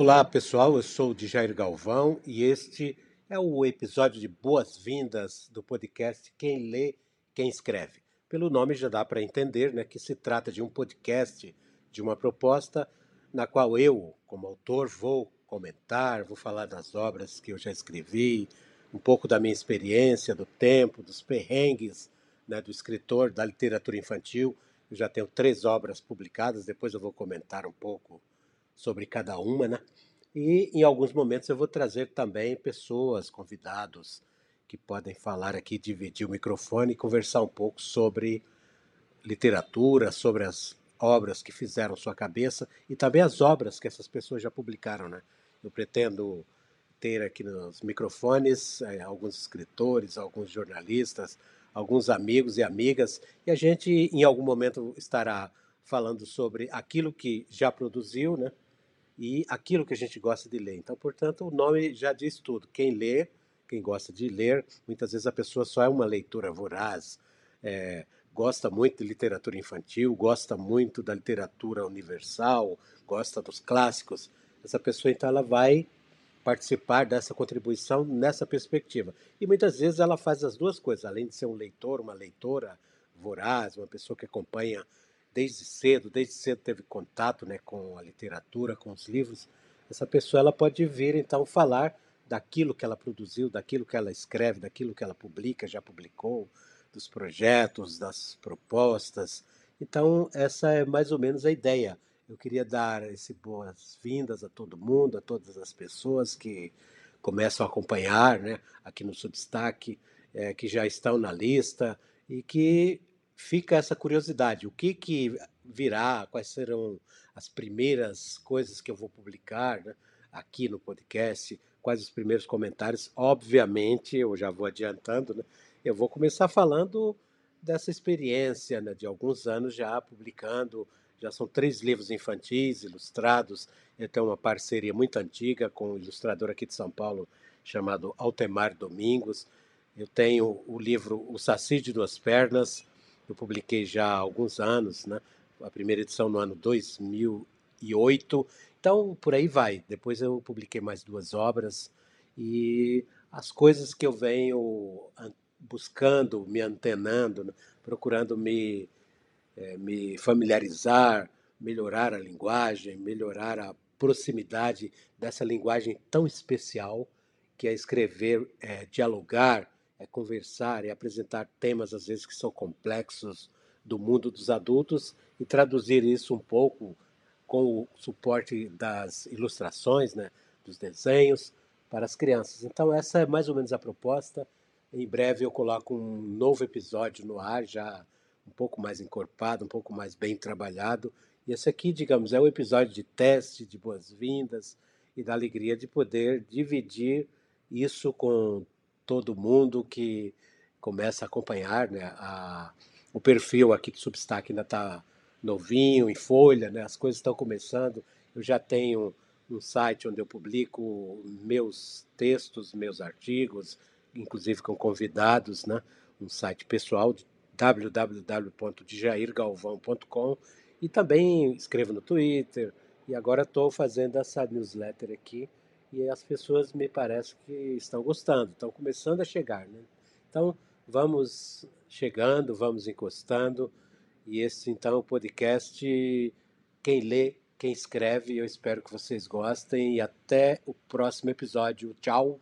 Olá pessoal, eu sou o Jair Galvão e este é o episódio de boas-vindas do podcast Quem Lê, Quem Escreve. Pelo nome já dá para entender né, que se trata de um podcast, de uma proposta na qual eu, como autor, vou comentar, vou falar das obras que eu já escrevi, um pouco da minha experiência, do tempo, dos perrengues né, do escritor, da literatura infantil. Eu já tenho três obras publicadas, depois eu vou comentar um pouco sobre cada uma, né? E em alguns momentos eu vou trazer também pessoas, convidados, que podem falar aqui, dividir o microfone e conversar um pouco sobre literatura, sobre as obras que fizeram sua cabeça e também as obras que essas pessoas já publicaram, né? Eu pretendo ter aqui nos microfones é, alguns escritores, alguns jornalistas, alguns amigos e amigas, e a gente em algum momento estará falando sobre aquilo que já produziu, né? E aquilo que a gente gosta de ler. Então, portanto, o nome já diz tudo. Quem lê, quem gosta de ler, muitas vezes a pessoa só é uma leitora voraz, é, gosta muito de literatura infantil, gosta muito da literatura universal, gosta dos clássicos. Essa pessoa, então, ela vai participar dessa contribuição nessa perspectiva. E muitas vezes ela faz as duas coisas, além de ser um leitor, uma leitora voraz, uma pessoa que acompanha desde cedo, desde cedo teve contato né, com a literatura, com os livros, essa pessoa ela pode vir então falar daquilo que ela produziu, daquilo que ela escreve, daquilo que ela publica, já publicou, dos projetos, das propostas. Então, essa é mais ou menos a ideia. Eu queria dar esse boas-vindas a todo mundo, a todas as pessoas que começam a acompanhar né, aqui no Substack, é, que já estão na lista e que fica essa curiosidade. O que, que virá? Quais serão as primeiras coisas que eu vou publicar né, aqui no podcast? Quais os primeiros comentários? Obviamente, eu já vou adiantando, né, eu vou começar falando dessa experiência né, de alguns anos já publicando. Já são três livros infantis ilustrados. Eu tenho uma parceria muito antiga com um ilustrador aqui de São Paulo chamado Altemar Domingos. Eu tenho o livro O Saci de Duas Pernas, eu publiquei já há alguns anos, né? A primeira edição no ano 2008. Então, por aí vai. Depois eu publiquei mais duas obras e as coisas que eu venho buscando, me antenando, né? procurando me, é, me familiarizar, melhorar a linguagem, melhorar a proximidade dessa linguagem tão especial que é escrever, é, dialogar, é conversar, é apresentar temas às vezes que são complexos do mundo dos adultos e traduzir isso um pouco com o suporte das ilustrações, né, dos desenhos para as crianças. Então essa é mais ou menos a proposta. Em breve eu coloco um novo episódio no ar, já um pouco mais encorpado, um pouco mais bem trabalhado. E esse aqui, digamos, é o episódio de teste, de boas-vindas e da alegria de poder dividir isso com todo mundo que começa a acompanhar né, a, o perfil aqui do Substack ainda está novinho, em folha, né, as coisas estão começando. Eu já tenho um site onde eu publico meus textos, meus artigos, inclusive com convidados, né, um site pessoal www.djairgalvão.com e também escrevo no Twitter e agora estou fazendo essa newsletter aqui e as pessoas me parece que estão gostando, estão começando a chegar, né? Então vamos chegando, vamos encostando e esse então é o podcast quem lê, quem escreve. Eu espero que vocês gostem e até o próximo episódio. Tchau.